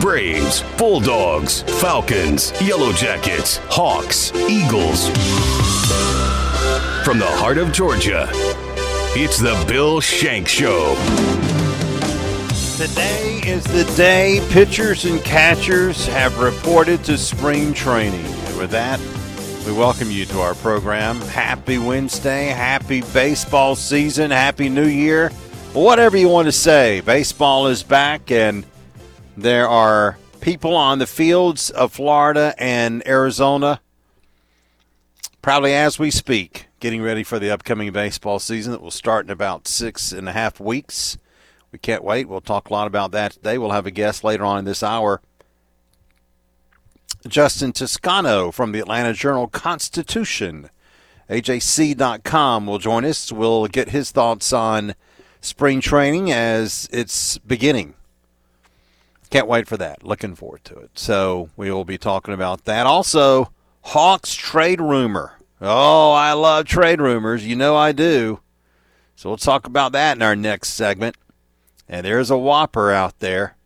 Braves, Bulldogs, Falcons, Yellow Jackets, Hawks, Eagles. From the heart of Georgia, it's the Bill Shanks Show. Today is the day pitchers and catchers have reported to spring training. And with that, we welcome you to our program. Happy Wednesday, happy baseball season, happy new year. Whatever you want to say, baseball is back and there are people on the fields of Florida and Arizona, probably as we speak, getting ready for the upcoming baseball season that will start in about six and a half weeks. We can't wait. We'll talk a lot about that today. We'll have a guest later on in this hour. Justin Toscano from the Atlanta Journal Constitution, AJC.com, will join us. We'll get his thoughts on spring training as it's beginning. Can't wait for that. Looking forward to it. So we will be talking about that. Also, Hawks trade rumor. Oh, I love trade rumors. You know I do. So we'll talk about that in our next segment. And there's a whopper out there.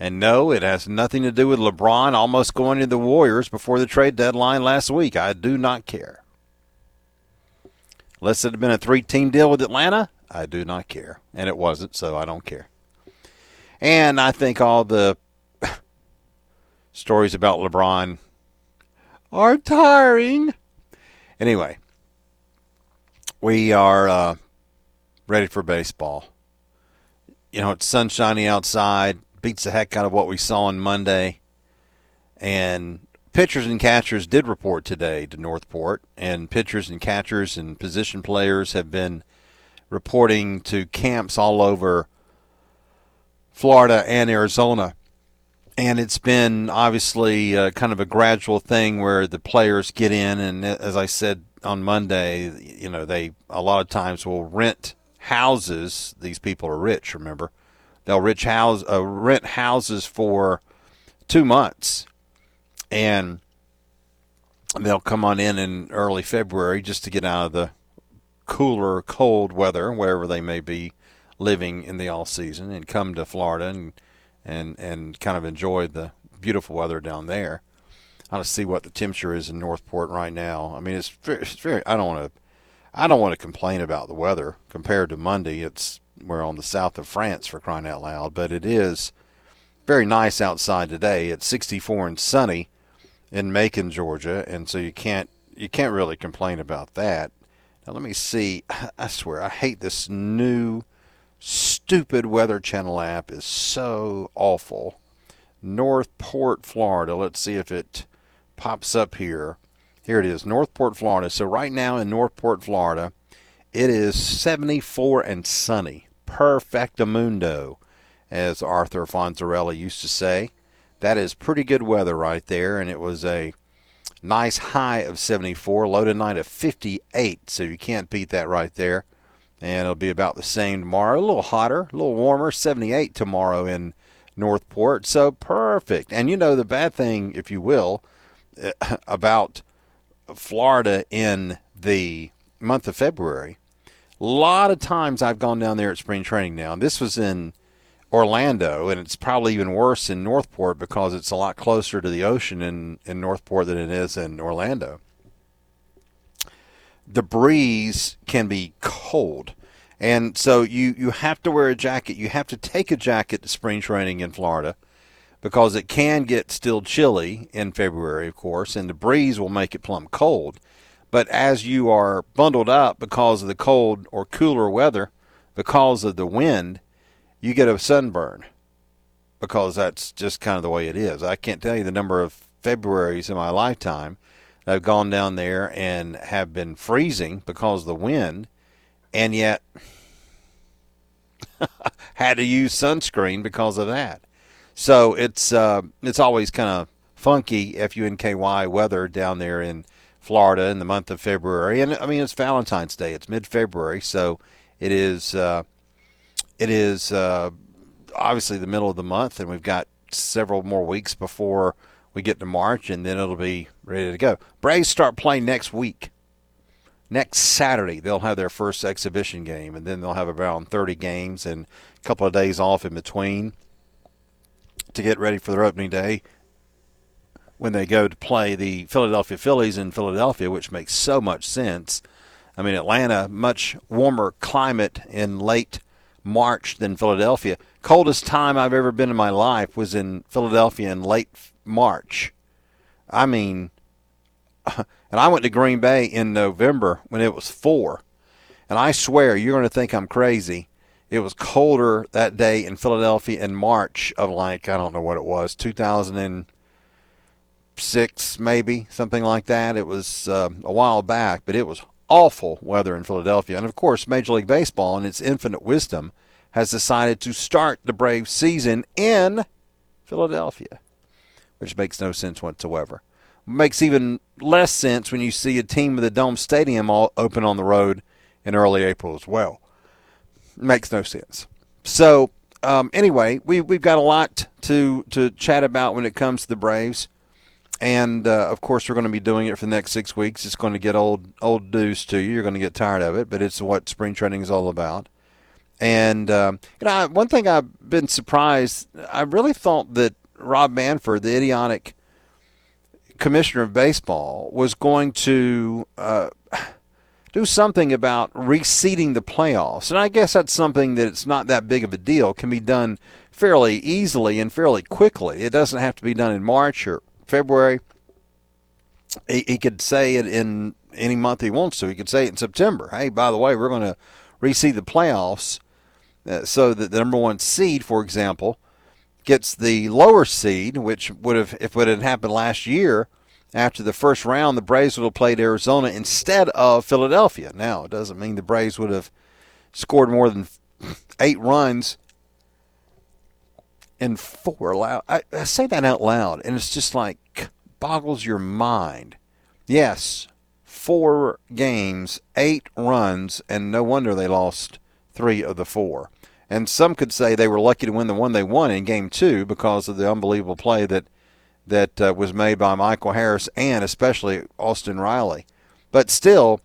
And no, it has nothing to do with LeBron almost going to the Warriors before the trade deadline last week. I do not care. Unless it had been a three team deal with Atlanta, I do not care. And it wasn't, so I don't care. And I think all the stories about LeBron are tiring. Anyway, we are uh, ready for baseball. You know, it's sunshiny outside beats the heck out of what we saw on Monday. And pitchers and catchers did report today to North Port, and pitchers and catchers and position players have been reporting to camps all over Florida and Arizona. And it's been obviously uh, kind of a gradual thing where the players get in, and as I said on Monday, you know, they a lot of times will rent houses. These people are rich, remember, They'll rich house, uh, rent houses for two months, and they'll come on in in early February just to get out of the cooler, cold weather wherever they may be living in the all season, and come to Florida and and and kind of enjoy the beautiful weather down there. I want to see what the temperature is in North Port right now. I mean, it's very, it's very. I don't want to. I don't want to complain about the weather compared to Monday. It's we're on the south of France for crying out loud, but it is very nice outside today. It's 64 and sunny in Macon, Georgia, and so you can't you can't really complain about that. Now let me see. I swear I hate this new stupid Weather Channel app is so awful. North Port, Florida. Let's see if it pops up here. Here it is, North Port, Florida. So right now in North Port, Florida, it is 74 and sunny. Perfectamundo, as Arthur Fonzarelli used to say. That is pretty good weather right there, and it was a nice high of 74, low tonight of 58, so you can't beat that right there. And it'll be about the same tomorrow, a little hotter, a little warmer, 78 tomorrow in North Port. So perfect. And you know the bad thing, if you will, about Florida in the month of February a lot of times I've gone down there at spring training now. And this was in Orlando, and it's probably even worse in North Port because it's a lot closer to the ocean in, in North Port than it is in Orlando. The breeze can be cold. And so you, you have to wear a jacket. You have to take a jacket to spring training in Florida because it can get still chilly in February, of course, and the breeze will make it plumb cold. But as you are bundled up because of the cold or cooler weather, because of the wind, you get a sunburn because that's just kind of the way it is. I can't tell you the number of Februarys in my lifetime that I've gone down there and have been freezing because of the wind, and yet had to use sunscreen because of that. So it's uh, it's always kind of funky F U N K Y weather down there in Florida in the month of February, and I mean it's Valentine's Day. It's mid-February, so it is uh, it is uh, obviously the middle of the month, and we've got several more weeks before we get to March, and then it'll be ready to go. Braves start playing next week. Next Saturday, they'll have their first exhibition game, and then they'll have around 30 games and a couple of days off in between. to get ready for their opening day when they go to play the Philadelphia Phillies in Philadelphia, which makes so much sense. I mean, Atlanta, much warmer climate in late March than Philadelphia. Coldest time I've ever been in my life was in Philadelphia in late March. I mean, and I went to Green Bay in November when it was four. And I swear, you're going to think I'm crazy. It was colder that day in Philadelphia in March of like, I don't know what it was, 2006, maybe, something like that. It was uh, a while back, but it was awful weather in Philadelphia. And of course, Major League Baseball, in its infinite wisdom, has decided to start the Braves season in Philadelphia, which makes no sense whatsoever. Makes even less sense when you see a team of the Dome Stadium all open on the road in early April as well. Makes no sense. So um, anyway, we we've got a lot to to chat about when it comes to the Braves, and uh, of course we're going to be doing it for the next six weeks. It's going to get old old news to you. You're going to get tired of it, but it's what spring training is all about. And um, you know, one thing I've been surprised. I really thought that Rob Manfred, the idiotic commissioner of baseball, was going to. Uh, do something about reseeding the playoffs. And I guess that's something that it's not that big of a deal. can be done fairly easily and fairly quickly. It doesn't have to be done in March or February. He, he could say it in any month he wants to. He could say it in September. Hey, by the way, we're going to reseed the playoffs uh, so that the number one seed, for example, gets the lower seed, which would have, if it had happened last year – after the first round, the Braves would have played Arizona instead of Philadelphia. Now, it doesn't mean the Braves would have scored more than eight runs in four. I say that out loud, and it's just like boggles your mind. Yes, four games, eight runs, and no wonder they lost three of the four. And some could say they were lucky to win the one they won in game two because of the unbelievable play that that uh, was made by Michael Harris and especially Austin Riley. But still,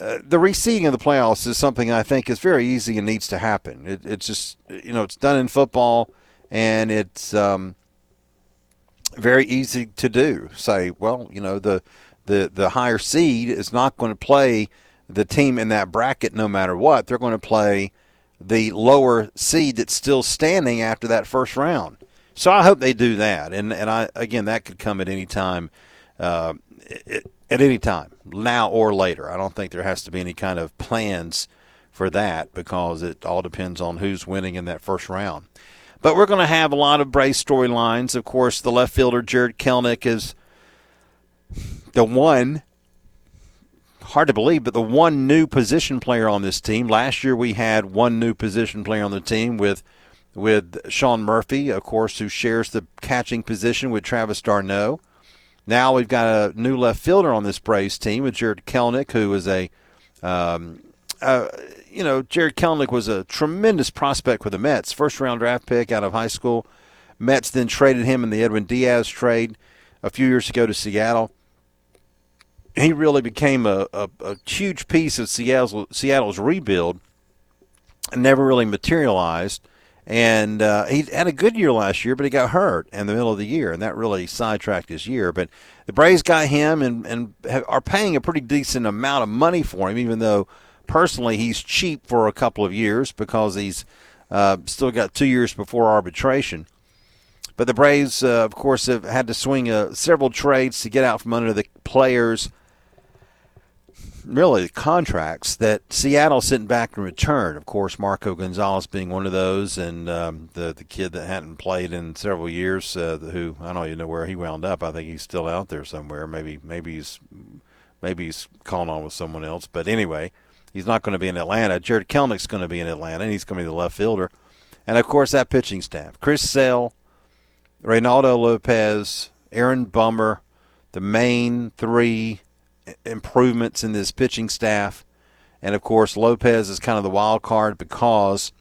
uh, the reseeding of the playoffs is something I think is very easy and needs to happen. It, it's just, you know, it's done in football and it's um, very easy to do. Say, well, you know, the, the, the higher seed is not going to play the team in that bracket no matter what. They're going to play the lower seed that's still standing after that first round. So I hope they do that, and and I again that could come at any time, uh, at any time, now or later. I don't think there has to be any kind of plans for that because it all depends on who's winning in that first round. But we're going to have a lot of Braves storylines. Of course, the left fielder Jarred Kelenic is the one. Hard to believe, but the one new position player on this team. Last year we had one new position player on the team with with Sean Murphy, of course, who shares the catching position with Travis d'Arnaud. Now we've got a new left fielder on this Braves team with Jarred Kelenic, who is a, um, uh, you know, Jarred Kelenic was a tremendous prospect for the Mets, first round draft pick out of high school. Mets then traded him in the Edwin Diaz trade a few years ago to Seattle. He really became a, a, a huge piece of Seattle's, Seattle's rebuild and never really materialized and uh, he had a good year last year, but he got hurt in the middle of the year, and that really sidetracked his year. But the Braves got him and, and have, are paying a pretty decent amount of money for him, even though personally he's cheap for a couple of years because he's uh, still got two years before arbitration. But the Braves, uh, of course, have had to swing uh, several trades to get out from under the players really the contracts that Seattle sent back in return. Of course, Marco Gonzalez being one of those, and um, the the kid that hadn't played in several years, uh, who I don't even know where he wound up. I think he's still out there somewhere. Maybe maybe he's maybe he's calling on with someone else. But anyway, he's not going to be in Atlanta. Jarred Kelenic's going to be in Atlanta, and he's going to be the left fielder. And of course, that pitching staff: Chris Sale, Reynaldo Lopez, Aaron Bummer, the main three improvements in this pitching staff. And of course, Lopez is kind of the wild card because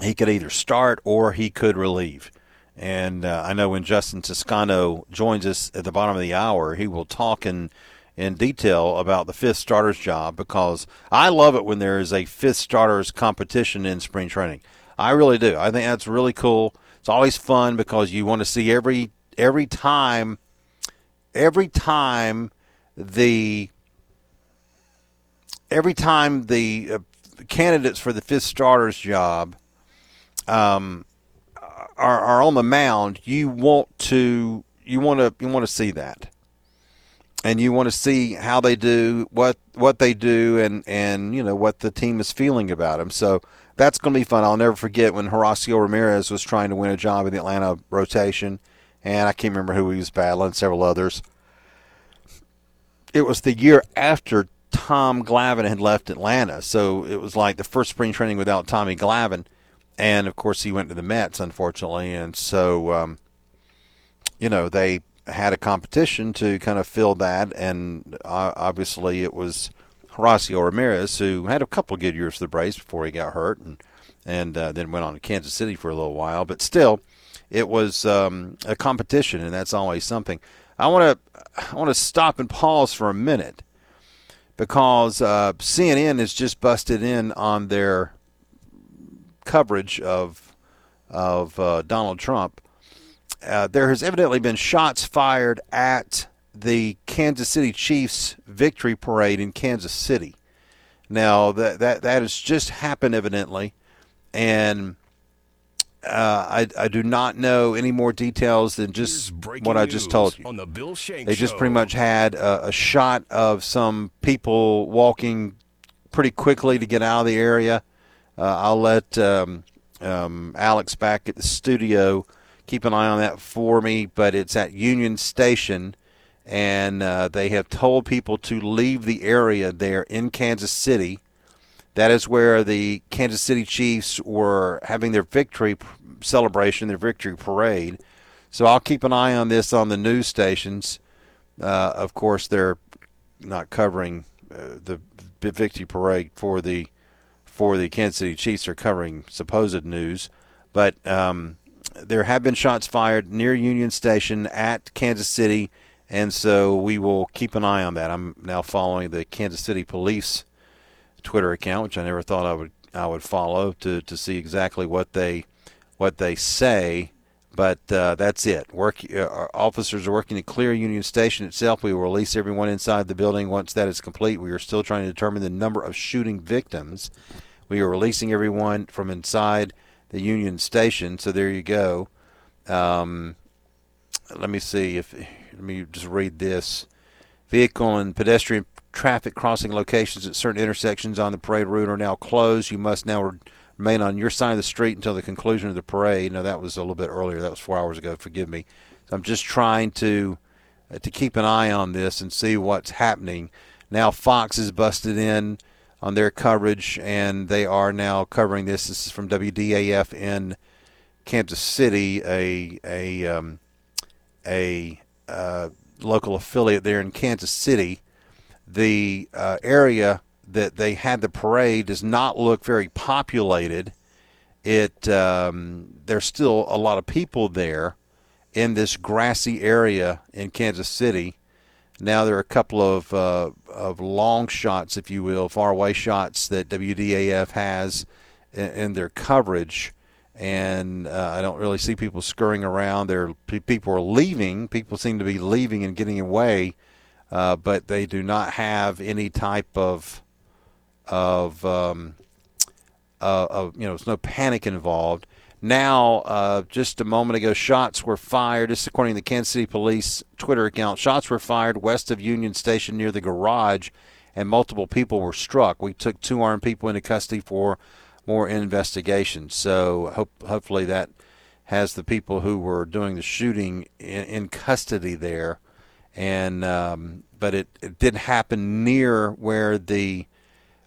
he could either start or he could relieve. And uh, I know when Justin Toscano joins us at the bottom of the hour, he will talk in in detail about the fifth starter's job because I love it when there is a fifth starter's competition in spring training. I really do. I think that's really cool. it's always fun because you want to see every every time every time the every time the uh, candidates for the fifth starter's job um, are, are on the mound, you want to you want to you want to see that, and you want to see how they do what what they do, and and you know what the team is feeling about them. So that's going to be fun. I'll never forget when Horacio Ramirez was trying to win a job in the Atlanta rotation, and I can't remember who he was battling, several others. It was the year after Tom Glavine had left Atlanta, so it was like the first spring training without Tommy Glavine, and of course he went to the Mets, unfortunately, and so um, you know they had a competition to kind of fill that, and uh, obviously it was Horacio Ramirez, who had a couple good years for the Braves before he got hurt, and and uh, then went on to Kansas City for a little while. But still, it was um, a competition, and that's always something. I want to I want to stop and pause for a minute because uh, CNN has just busted in on their coverage of of uh, Donald Trump. Uh, there has evidently been shots fired at the Kansas City Chiefs victory parade in Kansas City. Now that that that has just happened evidently, and uh, I I do not know any more details than just what I just told you. On the Bill Shank they just pretty much had a, a shot of some people walking pretty quickly to get out of the area. Uh, I'll let um, um, Alex back at the studio keep an eye on that for me, but it's at Union Station and uh, they have told people to leave the area there in Kansas City. That is where the Kansas City Chiefs were having their victory celebration, their victory parade. So I'll keep an eye on this on the news stations. Uh, of course, they're not covering uh, the victory parade for the for the Kansas City Chiefs. They're covering supposed news, but um, there have been shots fired near Union Station at Kansas City and so we will keep an eye on that. I'm now following the Kansas City Police Twitter account, which I never thought I would I would follow to, to see exactly what they what they say. But uh, that's it. Work uh, officers are working to clear Union Station itself. We will release everyone inside the building once that is complete. We are still trying to determine the number of shooting victims. We are releasing everyone from inside the Union Station. So there you go. Um, let me see if let me just read this. Vehicle and pedestrian traffic crossing locations at certain intersections on the parade route are now closed. You must now remain on your side of the street until the conclusion of the parade. Now that was a little bit earlier. That was four hours ago. Forgive me. So I'm just trying to uh, to keep an eye on this and see what's happening. Now Fox is busted in on their coverage, and they are now covering this. This is from WDAF in Kansas City, a a um, a uh, local affiliate there in Kansas City. The uh, area that they had the parade does not look very populated. It um, there's still a lot of people there in this grassy area in Kansas City. Now there are a couple of uh, of long shots, if you will, far away shots that WDAF has in, in their coverage and uh, I don't really see people scurrying around. There, people are leaving. People seem to be leaving and getting away, uh, but they do not have any type of of um, uh, of you know, there's no panic involved. Now, uh, just a moment ago, shots were fired. This, according to the Kansas City Police Twitter account, shots were fired west of Union Station near the garage, and multiple people were struck. We took two armed people into custody for more investigation. So hope, hopefully that has the people who were doing the shooting in, in custody there. And um, but it, it did happen near where the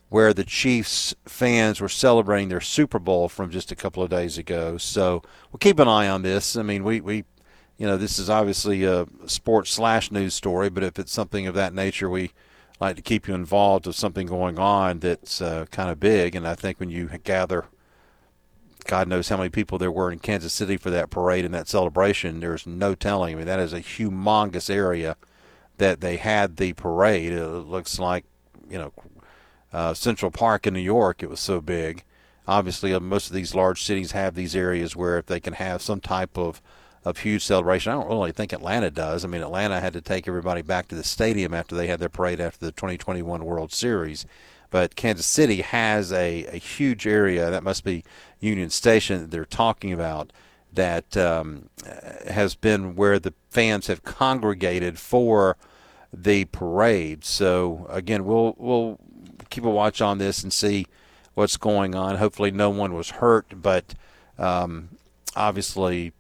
where the Chiefs fans were celebrating their Super Bowl from just a couple of days ago. So we'll keep an eye on this. I mean, we, we you know, this is obviously a sports slash news story, but if it's something of that nature, we like to keep you involved with something going on that's uh, kind of big. And I think when you gather, God knows how many people there were in Kansas City for that parade and that celebration, there's no telling. I mean, that is a humongous area that they had the parade. It looks like, you know, uh, Central Park in New York. It was so big. obviously, uh, most of these large cities have these areas where if they can have some type of of huge celebration. I don't really think Atlanta does. I mean, Atlanta had to take everybody back to the stadium after they had their parade after the 2021 World Series. But Kansas City has a, a huge area, that must be Union Station that they're talking about, that um, has been where the fans have congregated for the parade. So again, we'll we'll keep a watch on this and see what's going on. Hopefully, no one was hurt, but um, obviously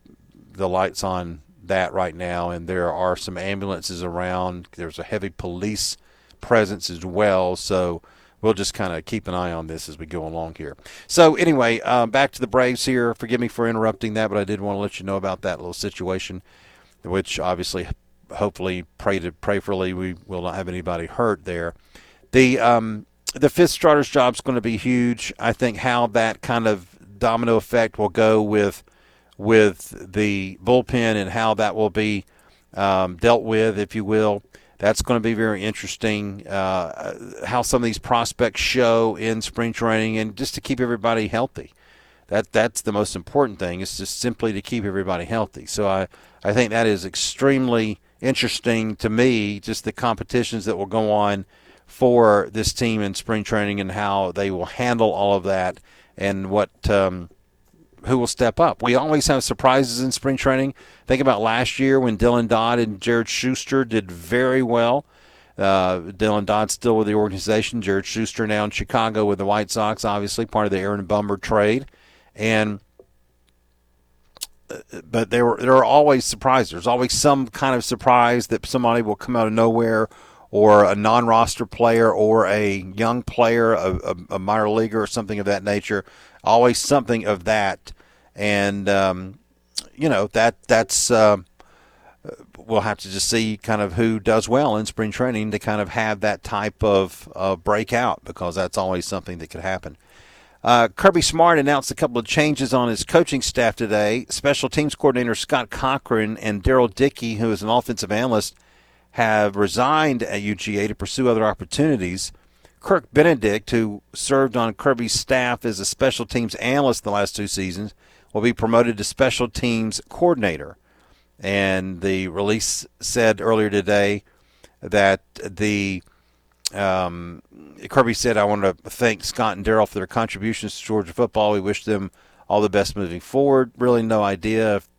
the lights on that right now, and there are some ambulances around. There's a heavy police presence as well, so we'll just kind of keep an eye on this as we go along here. So anyway, uh, back to the Braves here. Forgive me for interrupting that, but I did want to let you know about that little situation, which obviously, hopefully, pray to prayerfully we will not have anybody hurt there. The um, the fifth starter's job is going to be huge. I think how that kind of domino effect will go with with the bullpen and how that will be um, dealt with, if you will. That's going to be very interesting. Uh, how some of these prospects show in spring training, and just to keep everybody healthy. That that's the most important thing. Is just simply to keep everybody healthy. So I I think that is extremely interesting to me. Just the competitions that will go on for this team in spring training and how they will handle all of that and what um, who will step up. We always have surprises in spring training. Think about last year when Dylan Dodd and Jared Shuster did very well. Uh, Dylan Dodd still with the organization. Jared Shuster now in Chicago with the White Sox, obviously part of the Aaron Bummer trade, and uh, but there were there are always surprises. There's always some kind of surprise that somebody will come out of nowhere, or a non-roster player, or a young player, a, a, a minor leaguer, or something of that nature. Always something of that and um, you know that that's uh, we'll have to just see kind of who does well in spring training to kind of have that type of uh, breakout because that's always something that could happen. Uh, Kirby Smart announced a couple of changes on his coaching staff today. Special teams coordinator Scott Cochran and Daryl Dickey, who is an offensive analyst, have resigned at UGA to pursue other opportunities. Kirk Benedict, who served on Kirby's staff as a special teams analyst the last two seasons, will be promoted to special teams coordinator. And the release said earlier today that the um, Kirby said, I want to thank Scott and Daryl for their contributions to Georgia football. We wish them all the best moving forward. Really, no idea if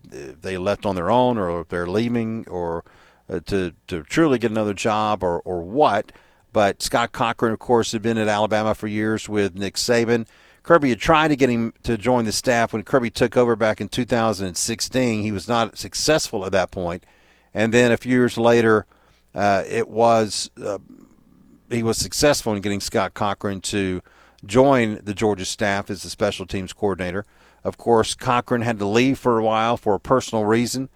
they left on their own or if they're leaving or uh, to, to truly get another job or, or what. But Scott Cochran, of course, had been at Alabama for years with Nick Saban. Kirby had tried to get him to join the staff when Kirby took over back in 2016. He was not successful at that point, and then a few years later, uh, it was uh, he was successful in getting Scott Cochran to join the Georgia staff as the special teams coordinator. Of course, Cochran had to leave for a while for a personal reason,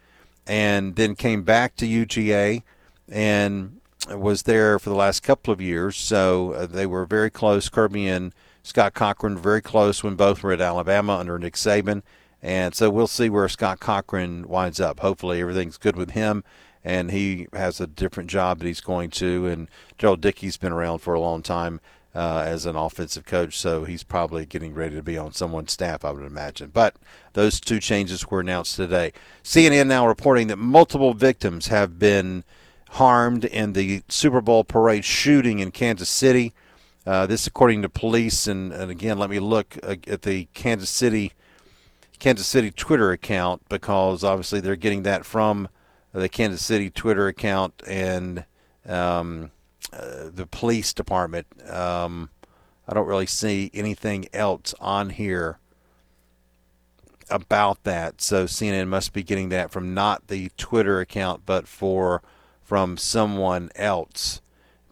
and then came back to UGA and was there for the last couple of years. So uh, they were very close, Kirby and Scott Cochran very close when both were at Alabama under Nick Saban. And so we'll see where Scott Cochran winds up. Hopefully everything's good with him and he has a different job that he's going to. And Gerald Dickey's been around for a long time uh, as an offensive coach, so he's probably getting ready to be on someone's staff, I would imagine. But those two changes were announced today. CNN now reporting that multiple victims have been harmed in the Super Bowl parade shooting in Kansas City. Uh, this, according to police, and, and again, let me look uh, at the Kansas City Kansas City Twitter account because obviously they're getting that from the Kansas City Twitter account and um, uh, the police department. Um, I don't really see anything else on here about that. So CNN must be getting that from not the Twitter account, but for from someone else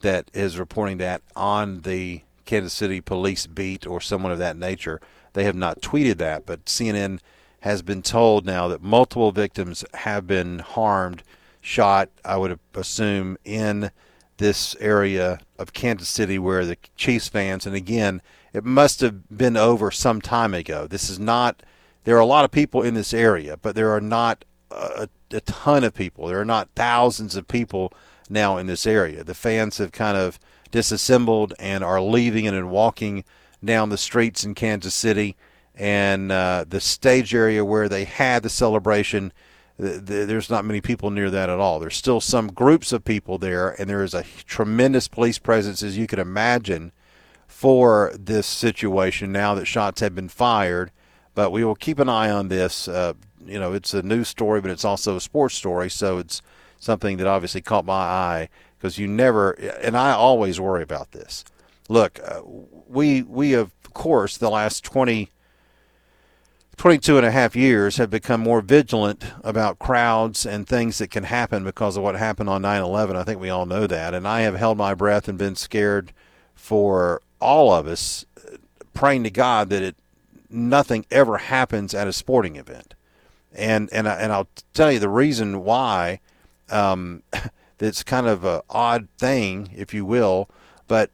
that is reporting that on the Kansas City police beat or someone of that nature. They have not tweeted that, but CNN has been told now that multiple victims have been harmed, shot, I would assume, in this area of Kansas City where the Chiefs fans, and again, it must have been over some time ago. This is not, there are a lot of people in this area, but there are not a, a ton of people. There are not thousands of people now in this area. The fans have kind of disassembled and are leaving and walking down the streets in Kansas City, and uh, the stage area where they had the celebration. th- th- There's not many people near that at all. There's still some groups of people there, and there is a tremendous police presence, as you could imagine, for this situation now that shots have been fired. But we will keep an eye on this. Uh, you know, it's a news story, but it's also a sports story, so it's something that obviously caught my eye because you never, and I always worry about this. Look, uh, we we of course the last 20, 22 and a half years have become more vigilant about crowds and things that can happen because of what happened on 9/11. I think we all know that, and I have held my breath and been scared for all of us, praying to God that it nothing ever happens at a sporting event. And and I, and I'll tell you the reason why. Um, that's kind of a odd thing, if you will, but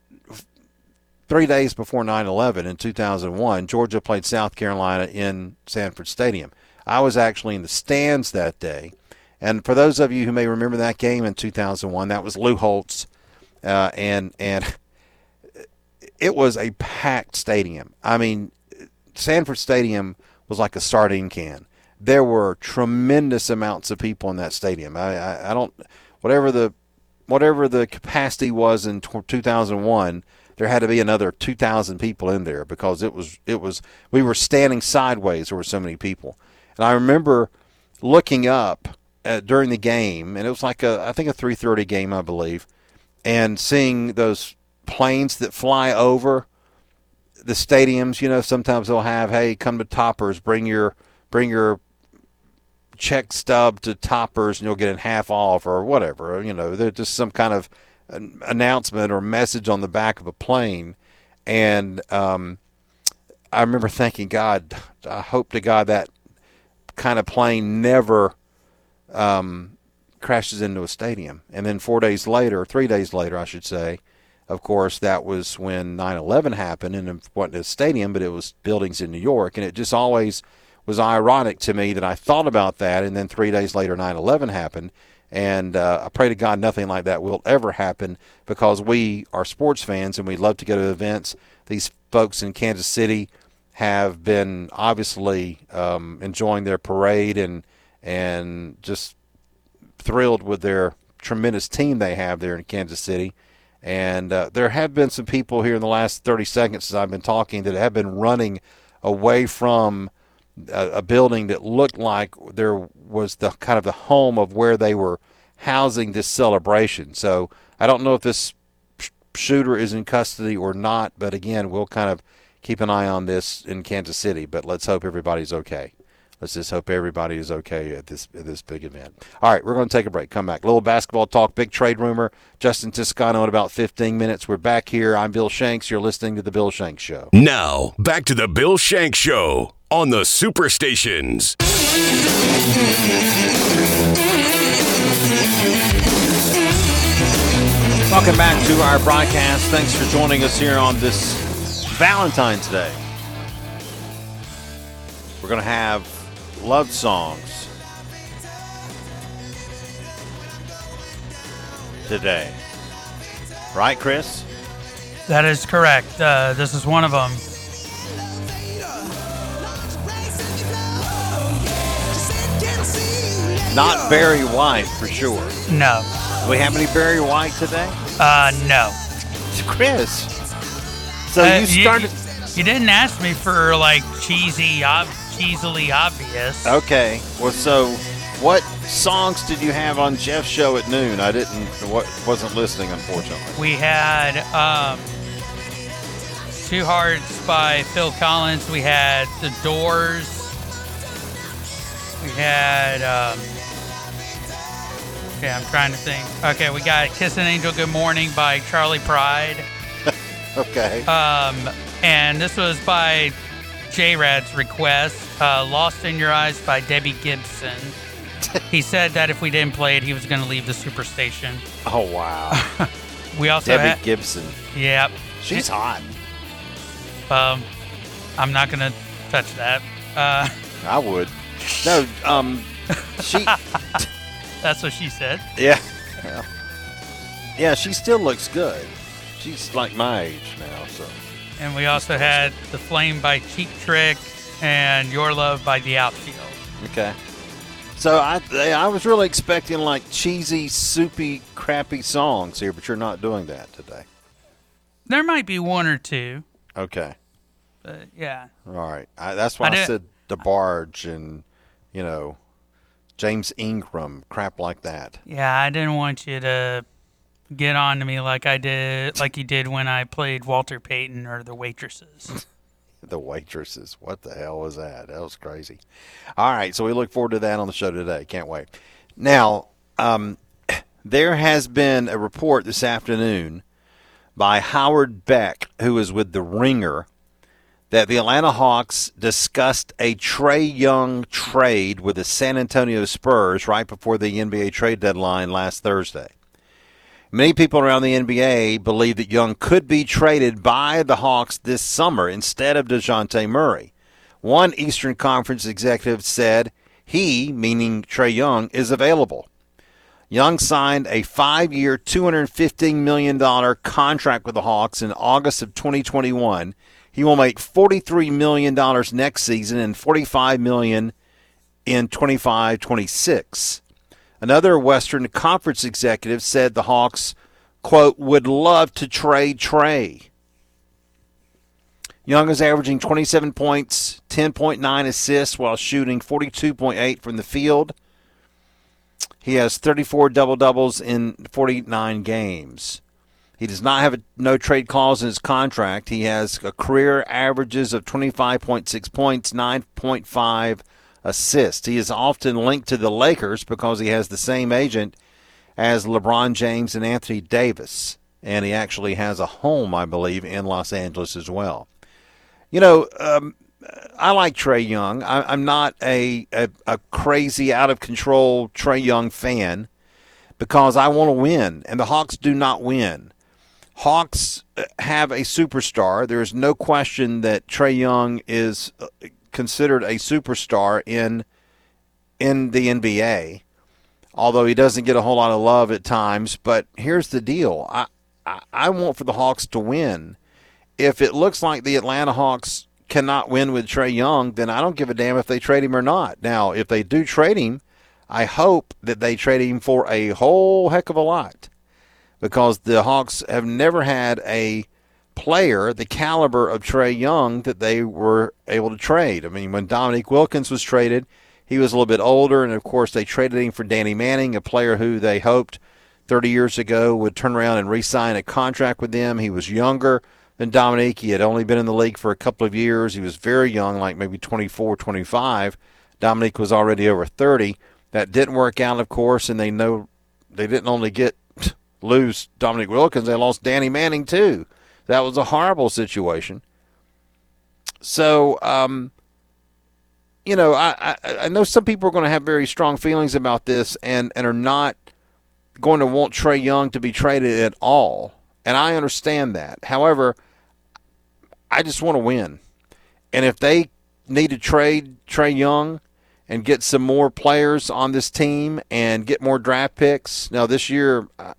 three days before 9/11 in 2001, Georgia played South Carolina in Sanford Stadium. I was actually in the stands that day, and for those of you who may remember that game in 2001, that was Lou Holtz, uh, and and it was a packed stadium. I mean, Sanford Stadium was like a sardine can. There were tremendous amounts of people in that stadium. I, I, I don't, whatever the, whatever the capacity was in 2001, there had to be another 2,000 people in there because it was, it was, we were standing sideways. There were so many people, and I remember looking up at, during the game, and it was like a, I think a 3:30 game, I believe, and seeing those planes that fly over the stadiums, you know, sometimes they'll have, hey, come to Toppers, bring your bring your check stub to Toppers, and you'll get it half off or whatever. You know, there's just some kind of an announcement or message on the back of a plane, and um, I remember thanking God, I hope to God that kind of plane never um, crashes into a stadium. And then four days later, three days later, I should say, of course, that was when 9/11 happened, and it wasn't a stadium, but it was buildings in New York, and it just always was ironic to me that I thought about that, and then three days later, 9/11 happened, and uh, I pray to God nothing like that will ever happen because we are sports fans and we love to go to events. These folks in Kansas City have been obviously um, enjoying their parade and and just thrilled with their tremendous team they have there in Kansas City. And uh, there have been some people here in the last 30 seconds as I've been talking that have been running away from a, a building that looked like there was the kind of the home of where they were housing this celebration. So I don't know if this sh- shooter is in custody or not, but again, we'll kind of keep an eye on this in Kansas City. But let's hope everybody's okay. Let's just hope everybody is okay at this at this big event. All right, we're going to take a break. Come back. A Little basketball talk, big trade rumor. Justin Toscano in about 15 minutes. We're back here. I'm Bill Shanks. You're listening to the Bill Shanks Show. Now, back to the Bill Shanks Show on the Superstations. Welcome back to our broadcast. Thanks for joining us here on this Valentine's Day. We're going to have love songs today. Right, Chris? That is correct. Uh, this is one of them. Not Barry White for sure. No. Do we have any Barry White today? Uh, no. Chris. So Uh, you started. You, didn't ask me for like cheesy, ob- cheesily obvious. Okay. Well, so what songs did you have on Jeff's show at noon? I didn't. What wasn't listening, unfortunately. We had um, Two Hearts by Phil Collins. We had The Doors. We had. Um, okay, I'm trying to think. Okay, we got Kiss an Angel Good Morning by Charley Pride. Okay. Um, and this was by J Rad's request. Uh, Lost in Your Eyes by Debbie Gibson. he said that if we didn't play it, he was going to leave the superstation. oh wow. We also Debbie had. Gibson. Yep. She's hot. Um, I'm not going to touch that. Uh, I would. No. Um. She. that's what she said. yeah. Yeah. She still looks good. She's like my age now, so. And we also had The Flame by Cheap Trick and Your Love by The Outfield. Okay. So I I was really expecting like cheesy, soupy, crappy songs here, but you're not doing that today. There might be one or two, Okay. but yeah. All right. I, that's why I I, said DeBarge and you know James Ingram, crap like that. Yeah, I didn't want you to get on to me like I did, like you did when I played Walter Payton or The Waitresses. The waitresses. What the hell was that? That was crazy. All right, so we look forward to that on the show today. Can't wait. Now, um, there has been a report this afternoon by Howard Beck, who is with The Ringer, that the Atlanta Hawks discussed a Trae Young trade with the San Antonio Spurs right before the NBA trade deadline last Thursday. Many people around the NBA believe that Young could be traded by the Hawks this summer instead of DeJounte Murray. One Eastern Conference executive said he, meaning Trae Young, is available. Young signed a five year, $215 million contract with the Hawks in August of 2021. He will make $43 million next season and 45 million in 25 26. Another Western Conference executive said the Hawks, quote, would love to trade Trae. Young is averaging 27 points, 10.9 assists while shooting 42.8 from the field. He has 34 double doubles in 49 games. He does not have a no trade clause in his contract. He has a career averages of 25.6 points, 9.5 assists. He is often linked to the Lakers because he has the same agent as LeBron James and Anthony Davis. And he actually has a home, I believe, in Los Angeles as well. You know, um, I like Trae Young. I, I'm not a, a, a crazy, out of control Trae Young fan because I want to win, and the Hawks do not win. Hawks uh, have a superstar. There is no question that Trae Young is uh, considered a superstar in in the NBA, although he doesn't get a whole lot of love at times. But here's the deal: I I, I want for the Hawks to win. If it looks like the Atlanta Hawks cannot win with Trae Young, then I don't give a damn if they trade him or not. Now, if they do trade him, I hope that they trade him for a whole heck of a lot because the Hawks have never had a player the caliber of Trae Young that they were able to trade. I mean, when Dominique Wilkins was traded, he was a little bit older, and of course, they traded him for Danny Manning, a player who they hoped 30 years ago would turn around and re sign a contract with them. He was younger than Dominique. He had only been in the league for a couple of years. He was very young, like maybe 24, 25. Dominique was already over 30. That didn't work out, of course, and they know they didn't only get lose Dominique Wilkins, they lost Danny Manning too. That was a horrible situation. So, um, you know, I, I, I know some people are going to have very strong feelings about this and, and are not going to want Trae Young to be traded at all. And I understand that. However, I just want to win. And if they need to trade Trae Young and get some more players on this team and get more draft picks, now this year, uh,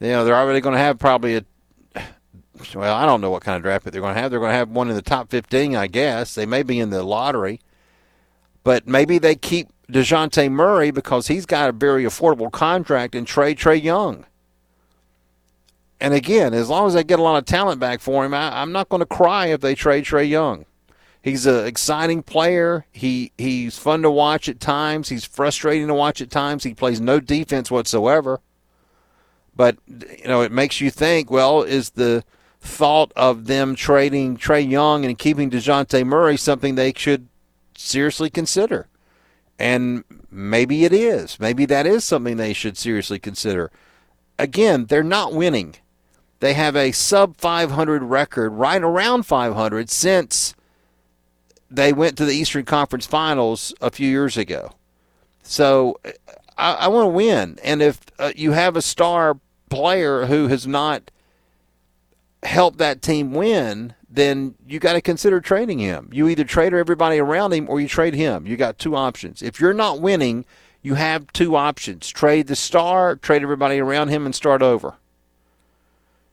you know, they're already going to have probably a well, I don't know what kind of draft pick they're going to have. They're going to have one in the top 15, I guess. They may be in the lottery. But maybe they keep DeJounte Murray because he's got a very affordable contract and trade Trae Young. And again, as long as they get a lot of talent back for him, I, I'm not going to cry if they trade Trae Young. He's an exciting player. He he's fun to watch at times. He's frustrating to watch at times. He plays no defense whatsoever. But you know, it makes you think. Well, is the thought of them trading Trae Young and keeping DeJounte Murray something they should seriously consider? And maybe it is. Maybe that is something they should seriously consider. Again, they're not winning. They have a sub 500 record, right around 500, since they went to the Eastern Conference Finals a few years ago. So I, I want to win. And if uh, you have a star player who has not help that team win, then you got to consider trading him. You either trade everybody around him or you trade him. You got two options. If you're not winning, you have two options: trade the star, trade everybody around him, and start over.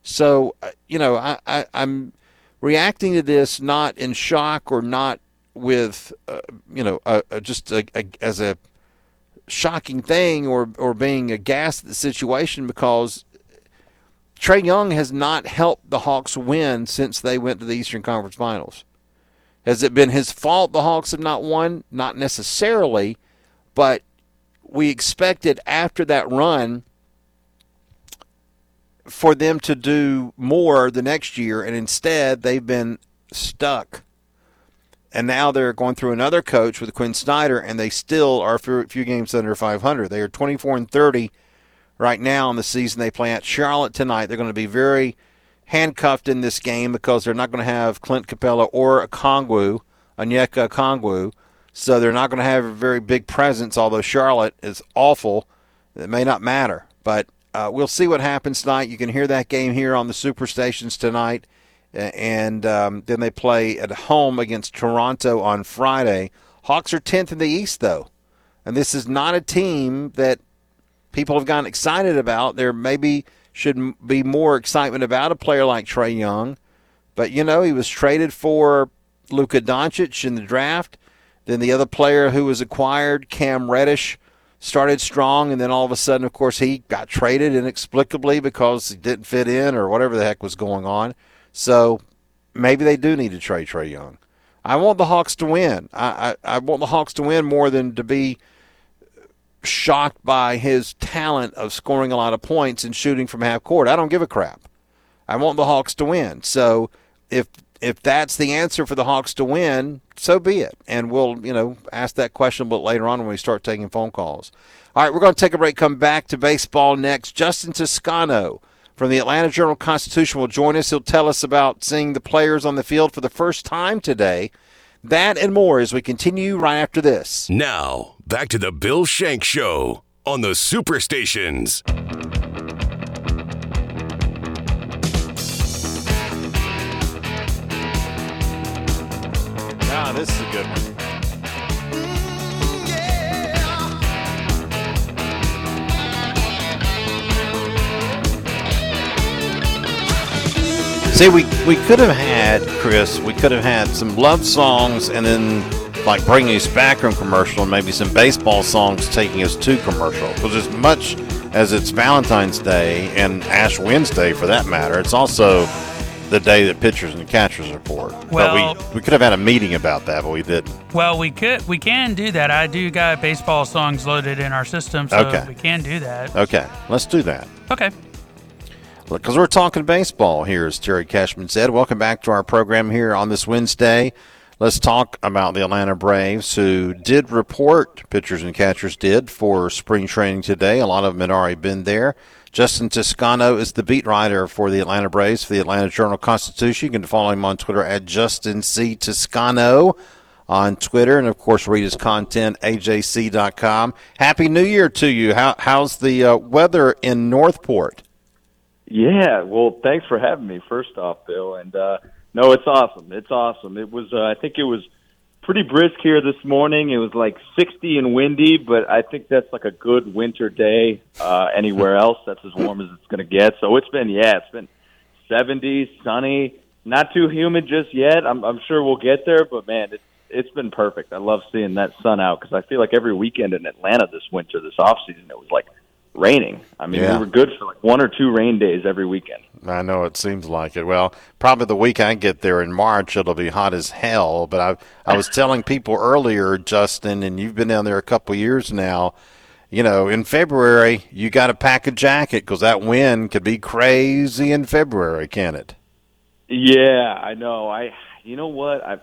So, uh, you know, I, I, I'm reacting to this not in shock or not with, uh, you know, a, a, just a, as a shocking thing or, or being aghast at the situation because Trae Young has not helped the Hawks win since they went to the Eastern Conference Finals. Has it been his fault the Hawks have not won? Not necessarily, but we expected after that run for them to do more the next year, and instead they've been stuck. And now they're going through another coach with Quin Snyder, and they still are a few games under 500. They are 24 and 30 right now in the season. They play at Charlotte tonight. They're going to be very handcuffed in this game because they're not going to have Clint Capela or Okongwu, Onyeka Okongwu. So they're not going to have a very big presence, although Charlotte is awful. It may not matter. But uh, we'll see what happens tonight. You can hear that game here on the Superstations tonight. And um, then they play at home against Toronto on Friday. Hawks are 10th in the East, though. And this is not a team that people have gotten excited about. There maybe should be more excitement about a player like Trae Young. But, you know, he was traded for Luka Doncic in the draft. Then the other player who was acquired, Cam Reddish, started strong. And then all of a sudden, of course, he got traded inexplicably because he didn't fit in or whatever the heck was going on. So maybe they do need to trade Trae Young. I want the Hawks to win. I, I, I want the Hawks to win more than to be – shocked by his talent of scoring a lot of points and shooting from half court. I don't give a crap. I want the Hawks to win. So if if that's the answer for the Hawks to win, so be it. And we'll, you know, ask that question a bit later on when we start taking phone calls. All right, we're going to take a break, come back to baseball next. Justin Toscano from the Atlanta Journal Constitution will join us. He'll tell us about seeing the players on the field for the first time today. That and more as we continue right after this. Now, back to the Bill Shanks Show on the Superstations. Ah, this is a good one. See, we, we could have had, Chris, we could have had some love songs and then like bringing us back from commercial and maybe some baseball songs taking us to commercial. Because as much as it's Valentine's Day and Ash Wednesday for that matter, it's also the day that pitchers and catchers report. Well, but we, we could have had a meeting about that, but we didn't. Well, we could we can do that. I do got baseball songs loaded in our system, so Okay. we can do that. Okay, let's do that. Okay. Because we're talking baseball here, as Terry Cashman said. Welcome back to our program here on this Wednesday. Let's talk about the Atlanta Braves, who did report, pitchers and catchers did, for spring training today. A lot of them had already been there. Justin Toscano is the beat writer for the Atlanta Braves for the Atlanta Journal Constitution. You can follow him on Twitter at Justin C. Toscano on Twitter, and of course, read his content, ajc.com. Happy New Year to you. How, how's the uh, weather in North Port? Yeah, well, thanks for having me. First off, Bill, and uh, no, it's awesome. It's awesome. It was, uh, I think, it was pretty brisk here this morning. It was like 60 and windy, but I think that's like a good winter day. Uh, anywhere else, that's as warm as it's going to get. So it's been, yeah, it's been 70, sunny, not too humid just yet. I'm, I'm sure we'll get there, but man, it's it's been perfect. I love seeing that sun out because I feel like every weekend in Atlanta this winter, this off season, it was like raining. I mean, Yeah. we were good for like one or two rain days every weekend. I know it seems like it. Well, probably the week I get there in March, it'll be hot as hell. But I, I was telling people earlier, Justin, and you've been down there a couple years now. You know, in February, you got to pack a jacket because that wind could be crazy in February, can it? Yeah, I know. I you know what? I've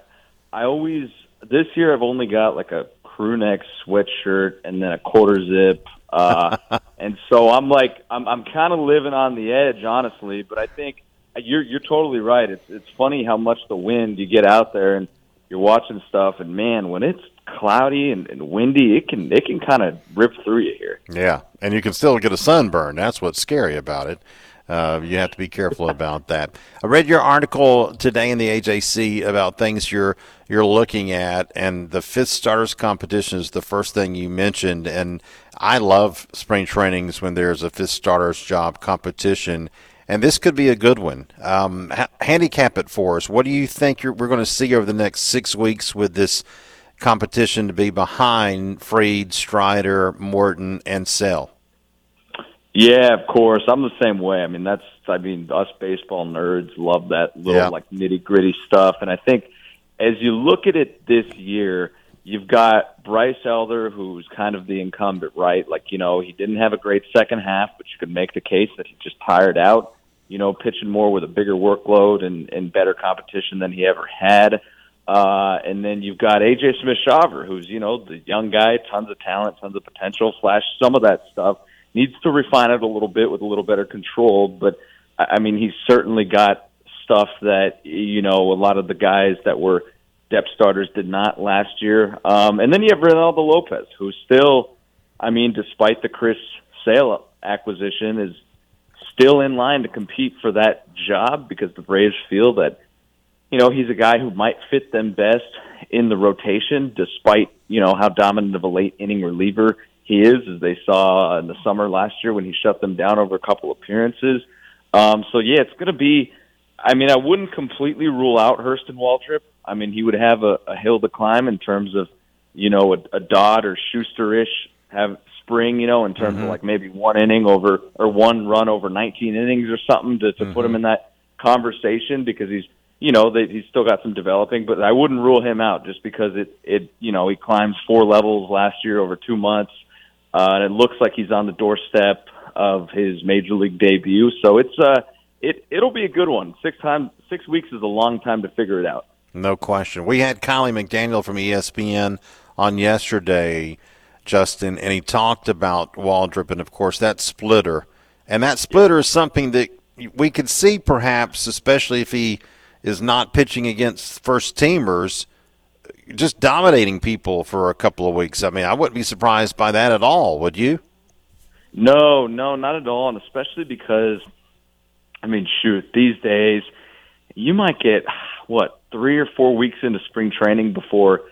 I always this year I've only got like a crew neck sweatshirt and then a quarter zip. Uh and so I'm like I'm I'm kind of living on the edge honestly, but I think you're you're totally right. It's it's funny how much the wind you get out there and you're watching stuff and man, when it's cloudy and, and windy, it can it can kind of rip through you here. Yeah, and you can still get a sunburn. That's what's scary about it. Uh, you have to be careful about that. I read your article today in the AJC about things you're you're looking at, and the fifth starters competition is the first thing you mentioned. And I love spring trainings when there's a fifth starters job competition. and this could be a good one. Um, ha- handicap it for us. What do you think we're going to see over the next six weeks with this competition to be behind Fried, Strider, Morton, and Sale? Yeah, of course. I'm the same way. I mean, that's I mean, us baseball nerds love that little Yeah. like nitty gritty stuff. And I think as you look at it this year, you've got Bryce Elder, who's kind of the incumbent, right? Like, you know, he didn't have a great second half, but you could make the case that he just tired out, you know, pitching more with a bigger workload and, and better competition than he ever had. Uh, and then you've got AJ Smith Shawver, who's, you know, the young guy, tons of talent, tons of potential, flash some of that stuff. Needs to refine it a little bit with a little better control, but I mean, he's certainly got stuff that, you know, a lot of the guys that were depth starters did not last year. Um, and then you have Reynaldo Lopez, who's still, I mean, despite the Chris Sale acquisition, is still in line to compete for that job because the Braves feel that, you know, he's a guy who might fit them best in the rotation, despite, you know, how dominant of a late inning reliever he is, as they saw in the summer last year when he shut them down over a couple appearances. Um, so yeah, it's going to be. I mean, I wouldn't completely rule out Hurston Waldrep. I mean, he would have a, a hill to climb in terms of, you know, a, a Dodd or Shuster-ish have spring, you know, in terms of like maybe one inning over or one run over 19 innings or something to, to put him in that conversation because he's, you know, they, he's still got some developing. But I wouldn't rule him out just because it, it, you know, he climbs four levels last year over two months, uh, and it looks like he's on the doorstep of his major league debut. So it's uh, it it'll be a good one. Six time, six weeks is a long time to figure it out. No question. We had Kiley McDaniel from ESPN on yesterday, Justin, and he talked about Waldrep and, of course, that splitter. And that splitter is something that we could see perhaps, especially if he is not pitching against first teamers, just dominating people for a couple of weeks. I mean, I wouldn't be surprised by that at all, would you? No, no, not at all, and especially because, I mean, shoot, these days you might get what three or four weeks into spring training before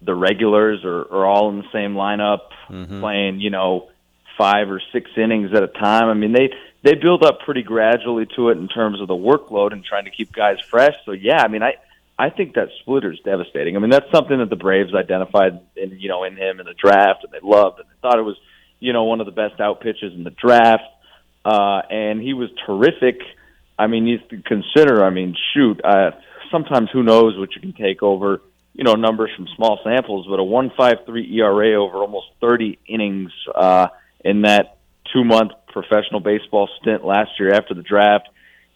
the regulars are, are all in the same lineup mm-hmm. playing, you know, five or six innings at a time. I mean, they they build up pretty gradually to it in terms of the workload and trying to keep guys fresh. So yeah, I mean, I I think that splitter's devastating. I mean, that's something that the Braves identified in you know in him in the draft, and they loved, and they thought it was you know one of the best out pitches in the draft, uh, and he was terrific. I mean, you consider. I mean, shoot, uh, sometimes who knows what you can take over you know numbers from small samples, but a one five three ERA over almost thirty innings uh, in that two month professional baseball stint last year after the draft.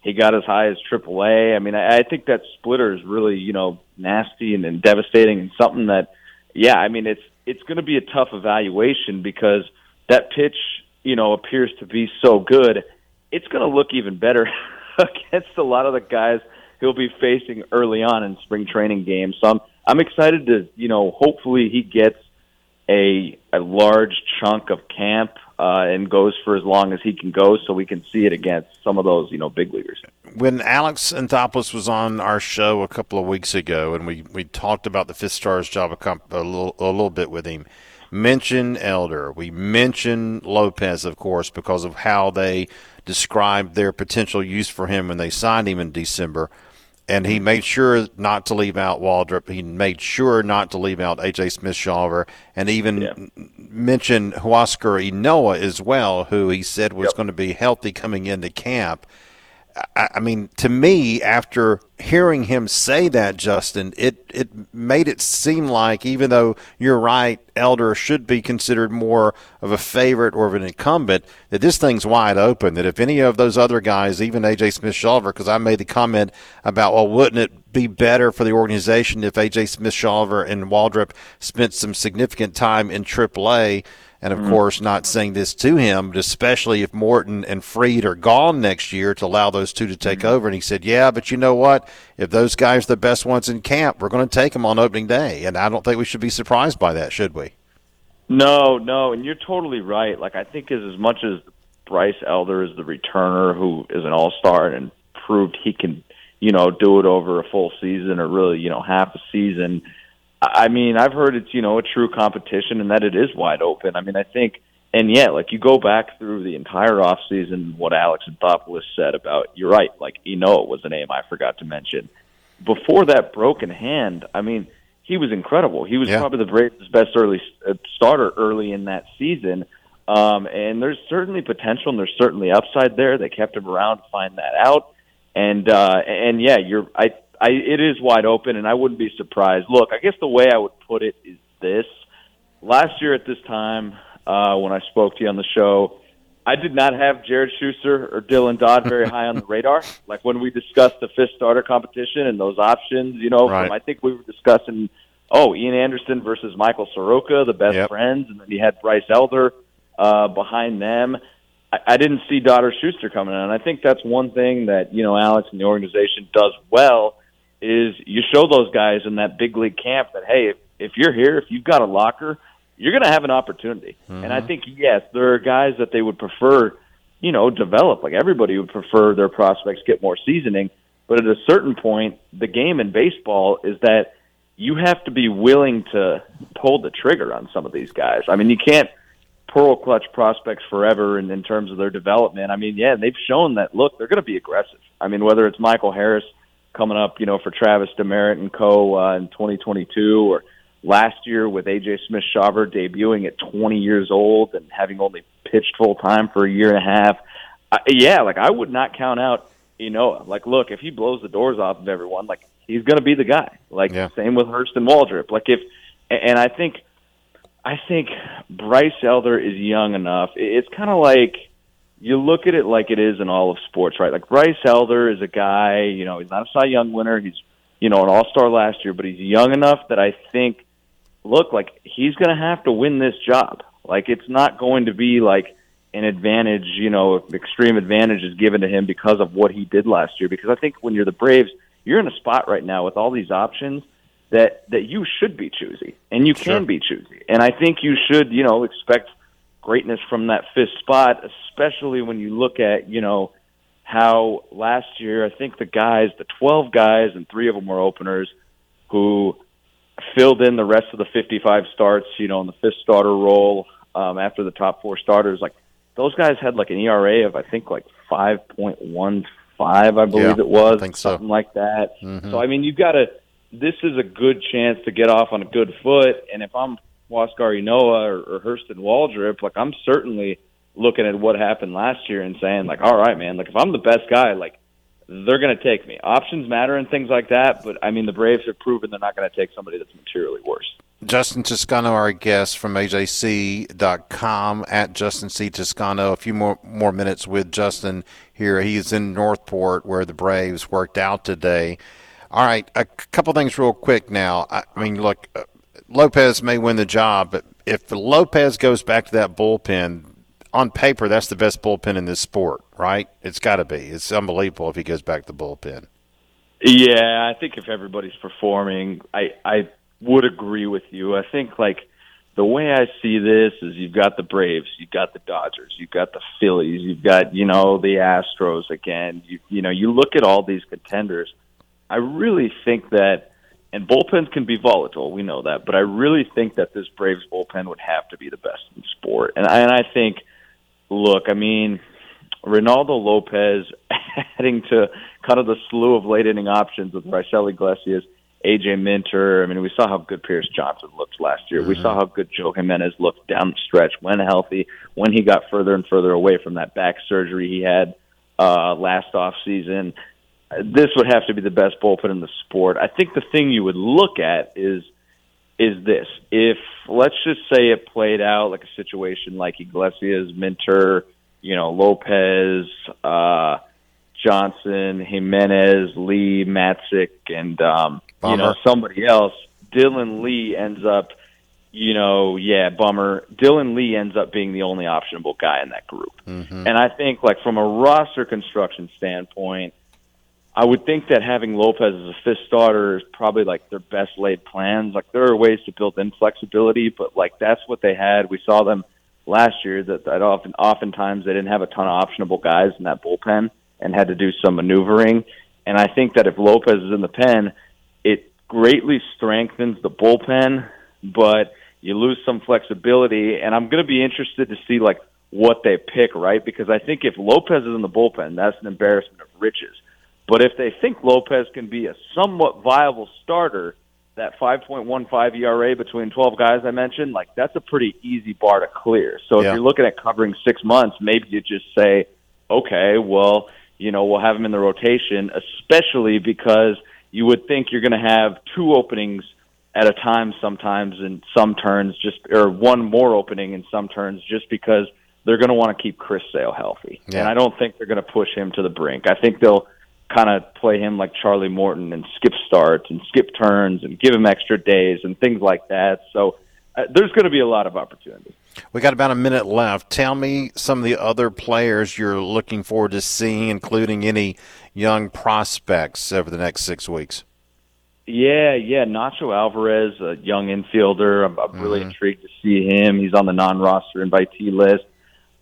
He got as high as Triple A. I mean, I, I think that splitter is really you know nasty and, and devastating, and something that, yeah, I mean, it's it's going to be a tough evaluation because that pitch, you know, appears to be so good. It's going to look even better against a lot of the guys he'll be facing early on in spring training games. So I'm I'm excited to you know hopefully he gets a a large chunk of camp uh, and goes for as long as he can go, so we can see it against some of those you know big leaguers. when Alex Anthopoulos was on our show a couple of weeks ago, and we, we talked about the Fifth Stars job a, comp, a little a little bit with him, mentioned Elder, we mentioned Lopez, of course, because of how they described their potential use for him when they signed him in December. And he made sure not to leave out Waldrep. He made sure not to leave out AJ Smith Shawver, and even Yeah. mentioned Huascar Ynoa as well, who he said was Yep. going to be healthy coming into camp. I, mean, to me, after hearing him say that, Justin, it it made it seem like even though you're right, Elder should be considered more of a favorite or of an incumbent, that this thing's wide open. That if any of those other guys, even AJ Smith Shawver, because I made the comment about, well, wouldn't it be better for the organization if AJ Smith Shawver and Waldrep spent some significant time in AAA? And of mm. course, not saying this to him, but especially if Morton and Fried are gone next year to allow those two to take mm. over. And he said, Yeah, but you know what? If those guys are the best ones in camp, we're going to take them on opening day. And I don't think we should be surprised by that, should we? No, no, and you're totally right. Like I think as as much as Bryce Elder is the returner who is an all star and proved he can, you know, do it over a full season or really, you know, half a season. I mean, I've heard it's, you know, a true competition and that it is wide open. I mean, I think and yeah, like you go back through the entire off season, what Alex Anthopoulos said about you're right, like Ynoa was a name I forgot to mention. Before that broken hand, I mean, he was incredible. He was Yeah. probably the Braves' best early uh, starter early in that season. Um, and there's certainly potential and there's certainly upside there. They kept him around to find that out. And uh, and yeah, you're I I it is wide open, and I wouldn't be surprised. Look, I guess the way I would put it is this: last year at this time, uh, when I spoke to you on the show, I did not have Jared Shuster or Dylan Dodd very high on the radar. Like when we discussed the fifth starter competition and those options, you know, Right. from, I think we were discussing, oh, Ian Anderson versus Michael Soroka, the best Yep. friends, and then you had Bryce Elder uh, behind them. I, I didn't see Dodd or Shuster coming in, and I think that's one thing that you know Alex and the organization does well is you show those guys in that big league camp that hey, if, if you're here, if you've got a locker, you're going to have an opportunity. And I mm-hmm. think yes, there are guys that they would prefer, you know, develop. Like everybody would prefer their prospects get more seasoning, but at a certain point, the game in baseball is that you have to be willing to pull the trigger on some of these guys. I mean, you can't pearl clutch prospects forever in, in terms of their development. I mean, yeah, they've shown that look, they're going to be aggressive. I mean, whether it's Michael Harris coming up, you know, for Travis Demeritte and co uh, in 2022 or last year with AJ Smith Shawver debuting at 20 years old and having only pitched full time for a year and a half. I, yeah, like I would not count out Ynoa. Like, look, if he blows the doors off of everyone, like he's going to be the guy. Like, Yeah. same with Hurston Waldrep. Like, if and I think I think Bryce Elder is young enough. It's kind of like you look at it like it is in all of sports, right? Like Bryce Elder is a guy, you know, he's not a Cy Young winner. He's, you know, an All Star last year, but he's young enough that I think, look, like he's going to have to win this job. Like it's not going to be like an advantage, you know, extreme advantage is given to him because of what he did last year. Because I think when you're the Braves, you're in a spot right now with all these options that that you should be choosy and you Sure. can be choosy. And I think you should, you know, expect greatness from that fifth spot, especially when you look at, you know, how last year I think the guys, the 12 guys and 3 of them were openers who filled in the rest of the 55 starts, you know, in the fifth starter role um, after the top four starters. Like those guys had like an ERA of I think like 5.15, I believe Yeah, it was, I think so. something like that. So I mean, you've got to. This is a good chance to get off on a good foot. And if I'm Huascar Ynoa or, or Hurston Waldrep, like I'm certainly looking at what happened last year and saying like, all right, man, like if I'm the best guy, like they're going to take me. Options matter and things like that, but I mean the Braves have proven they're not going to take somebody that's materially worse. Justin Toscano, our guest from AJC.com at Justin C. Toscano. A few more more minutes with Justin here. He is in North Port where the Braves worked out today. All right, a couple things real quick now. I, I mean, look, uh, Lopez may win the job, but if Lopez goes back to that bullpen, on paper, that's the best bullpen in this sport, right? It's got to be. It's unbelievable if he goes back to the bullpen. Yeah, I think if everybody's performing, I I would agree with you. I think like the way I see this is you've got the Braves, you've got the Dodgers, you've got the Phillies, you've got you know the Astros again. You you know you look at all these contenders. I really think that, and bullpens can be volatile. We know that, but I really think that this Braves bullpen would have to be the best in sport. And I, and I think, look, I mean, Reynaldo Lopez adding to kind of the slew of late inning options with Raisel Iglesias, AJ Minter. I mean, we saw how good Pierce Johnson looked last year. We saw how good Joe Jimenez looked down the stretch when healthy, when he got further and further away from that back surgery he had uh, last off season. This would have to be the best bullpen in the sport. I think the thing you would look at is is this: if let's just say it played out like a situation like Iglesias, Minter, you know, Lopez, uh, Johnson, Jimenez, Lee, Matzek, and um, you know somebody else. Dylan Lee ends up, you know, yeah, bummer. Dylan Lee ends up being the only optionable guy in that group, and I think like from a roster construction standpoint. I would think that having Lopez as a fifth starter is probably like their best laid plans. Like there are ways to build in flexibility, but like that's what they had. We saw them last year that, that often oftentimes they didn't have a ton of optionable guys in that bullpen and had to do some maneuvering. And I think that if Lopez is in the pen, it greatly strengthens the bullpen, but you lose some flexibility, and I'm going to be interested to see like what they pick, right? Because I think if Lopez is in the bullpen, that's an embarrassment of riches. But if they think Lopez can be a somewhat viable starter, that 5.15 ERA between 12 guys I mentioned, like that's a pretty easy bar to clear. So Yeah. if you're looking at covering six months, maybe you just say, okay, well, you know, we'll have him in the rotation, especially because you would think you're going to have two openings at a time sometimes in some turns, just or one more opening in some turns, just because they're going to want to keep Chris Sale healthy, Yeah. and I don't think they're going to push him to the brink. I think they'll kind of play him like Charlie Morton and skip starts and skip turns and give him extra days and things like that. So uh, there's going to be a lot of opportunity. We got about a minute left. Tell me some of the other players you're looking forward to seeing, including any young prospects over the next six weeks. Yeah, yeah. Nacho Alvarez, a young infielder. I'm, I'm really intrigued to see him. He's on the non-roster invitee list.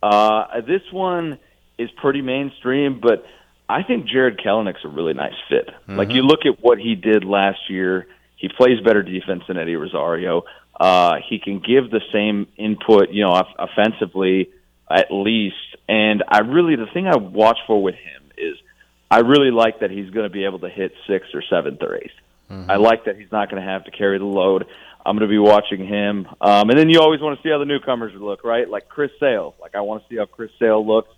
Uh, this one is pretty mainstream, but I think Jarred Kelenic's a really nice fit. Like you look at what he did last year. He plays better defense than Eddie Rosario. Uh, he can give the same input, you know, off- offensively at least. And I really, the thing I watch for with him is I really like that he's going to be able to hit sixth or seventh or 8th I like that he's not going to have to carry the load. I'm going to be watching him. Um, and then you always want to see how the newcomers look, right? Like Chris Sale. Like I want to see how Chris Sale looks.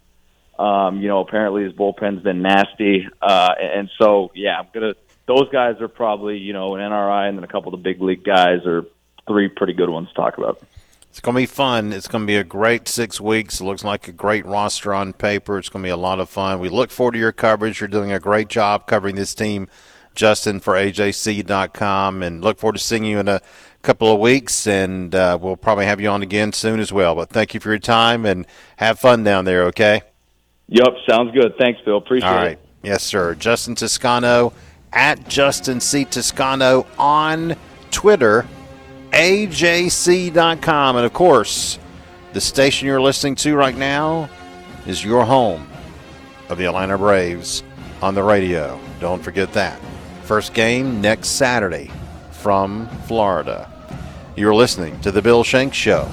Um, you know, apparently his bullpen's been nasty. Uh, and so, yeah, I'm to, those guys are probably, you know, an NRI and then a couple of the big league guys are three pretty good ones to talk about. It's going to be fun. It's going to be a great six weeks. It looks like a great roster on paper. It's going to be a lot of fun. We look forward to your coverage. You're doing a great job covering this team, Justin, for AJC.com, and look forward to seeing you in a couple of weeks. And uh, we'll probably have you on again soon as well. But thank you for your time and have fun down there, okay? Yep, sounds good. Thanks, Bill. Appreciate All it. right. Yes, sir. Justin Toscano at Justin C. Toscano on Twitter, AJC.com. And of course, the station you're listening to right now is your home of the Atlanta Braves on the radio. Don't forget that. First game next Saturday from Florida. You're listening to The Bill Shanks Show